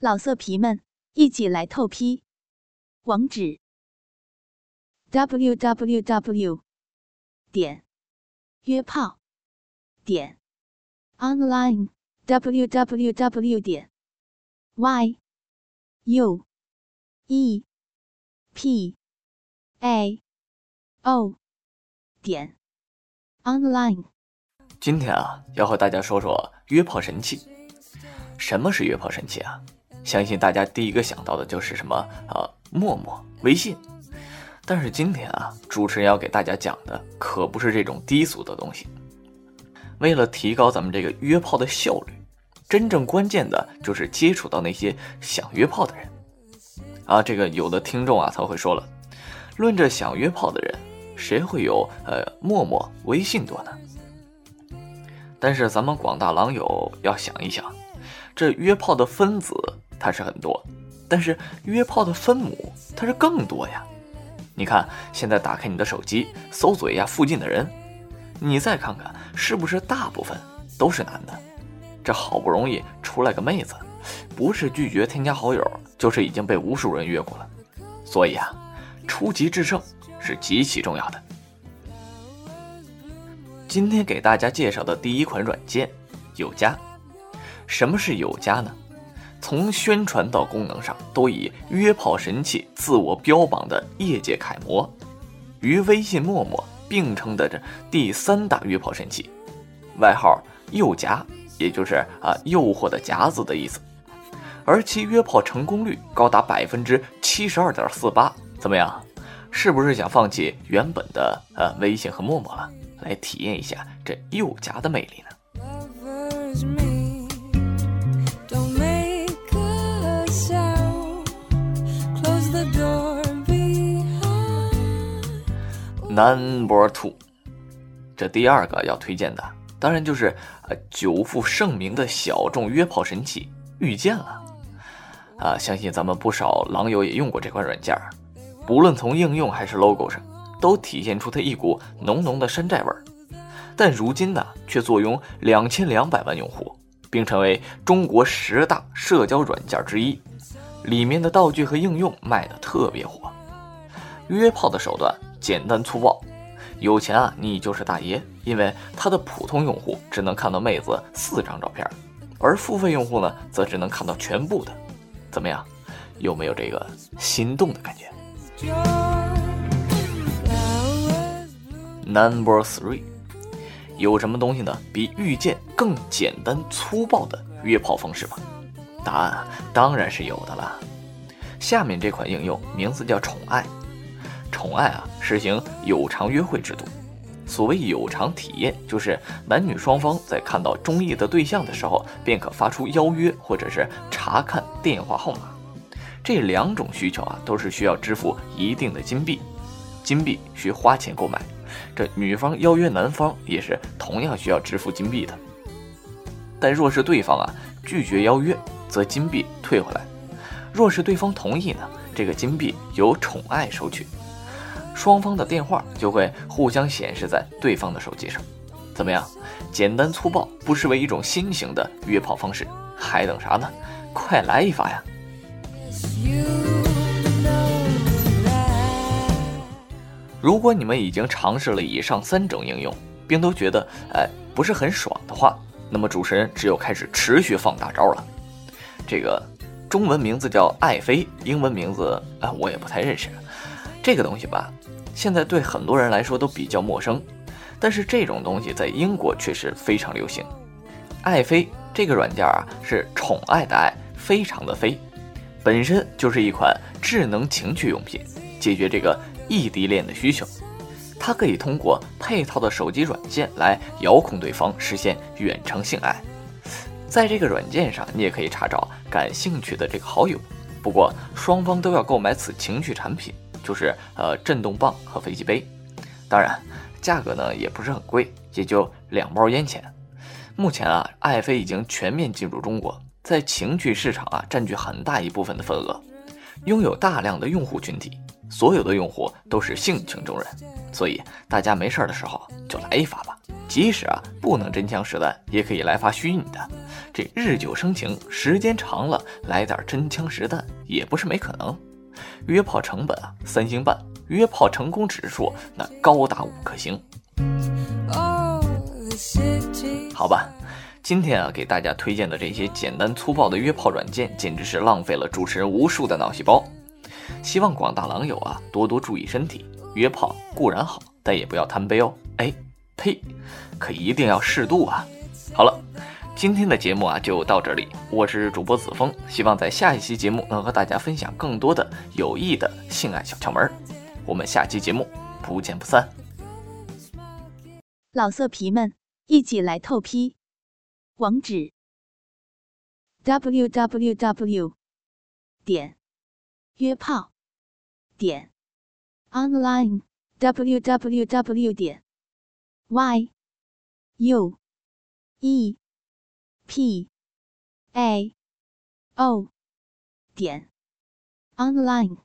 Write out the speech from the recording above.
老色皮们，一起来透批！网址：w w w 点约炮点 online w w w 点 y u e p a o 点 online。今天啊，要和大家说说约炮神器。什么是约炮神器啊？相信大家第一个想到的就是什么啊，陌陌、微信。但是今天啊，主持人要给大家讲的可不是这种低俗的东西。为了提高咱们这个约炮的效率，真正关键的就是接触到那些想约炮的人。啊，这个有的听众啊，他会说了，论着想约炮的人，谁会有呃陌陌、微信多呢？但是咱们广大狼友要想一想，这约炮的分子。它是很多，但是约炮的分母它是更多呀。你看，现在打开你的手机，搜索一下附近的人，你再看看是不是大部分都是男的？这好不容易出来个妹子，不是拒绝添加好友，就是已经被无数人约过了。所以啊，初级制胜是极其重要的。今天给大家介绍的第一款软件，有家。什么是有家呢？从宣传到功能上，都以约炮神器自我标榜的业界楷模，与微信、陌陌并称的这第三大约炮神器，外号“诱夹”，也就是啊诱惑的夹子的意思。而其约炮成功率高达百分之七十二点四八，怎么样？是不是想放弃原本的呃微信和陌陌了，来体验一下这诱夹的魅力呢？Number two，这第二个要推荐的，当然就是呃久负盛名的小众约炮神器遇见了。啊，相信咱们不少狼友也用过这款软件不论从应用还是 logo 上，都体现出它一股浓浓的山寨味儿。但如今呢，却坐拥两千两百万用户，并成为中国十大社交软件之一。里面的道具和应用卖的特别火，约炮的手段。简单粗暴，有钱啊，你就是大爷。因为它的普通用户只能看到妹子四张照片，而付费用户呢，则只能看到全部的。怎么样，有没有这个心动的感觉？Number three，有什么东西呢？比遇见更简单粗暴的约炮方式吗？答案当然是有的了。下面这款应用名字叫宠爱。宠爱啊，实行有偿约会制度。所谓有偿体验，就是男女双方在看到中意的对象的时候，便可发出邀约或者是查看电话号码。这两种需求啊，都是需要支付一定的金币，金币需花钱购买。这女方邀约男方也是同样需要支付金币的。但若是对方啊拒绝邀约，则金币退回来；若是对方同意呢，这个金币由宠爱收取。双方的电话就会互相显示在对方的手机上，怎么样？简单粗暴，不失为一种新型的约炮方式，还等啥呢？快来一发呀！如果你们已经尝试了以上三种应用，并都觉得哎不是很爽的话，那么主持人只有开始持续放大招了。这个中文名字叫爱妃，英文名字啊我也不太认识。这个东西吧。现在对很多人来说都比较陌生，但是这种东西在英国却是非常流行。爱妃这个软件啊，是宠爱的爱，非常的飞，本身就是一款智能情趣用品，解决这个异地恋的需求。它可以通过配套的手机软件来遥控对方，实现远程性爱。在这个软件上，你也可以查找感兴趣的这个好友，不过双方都要购买此情趣产品。就是呃震动棒和飞机杯，当然价格呢也不是很贵，也就两包烟钱。目前啊，爱妃已经全面进入中国，在情趣市场啊占据很大一部分的份额。拥有大量的用户群体，所有的用户都是性情中人，所以大家没事的时候就来一发吧。即使啊不能真枪实弹，也可以来发虚拟的。这日久生情，时间长了，来点真枪实弹也不是没可能。约炮成本啊三星半，约炮成功指数那高达五颗星。好吧。今天啊，给大家推荐的这些简单粗暴的约炮软件，简直是浪费了主持人无数的脑细胞。希望广大狼友啊，多多注意身体。约炮固然好，但也不要贪杯哦。哎，呸，可一定要适度啊。好了，今天的节目啊就到这里。我是主播子枫，希望在下一期节目能和大家分享更多的有益的性爱小窍门。我们下期节目不见不散。老色皮们，一起来透批！网址：www. 点约炮点 online www. 点 y u e p a o 点 online